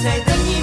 在等你。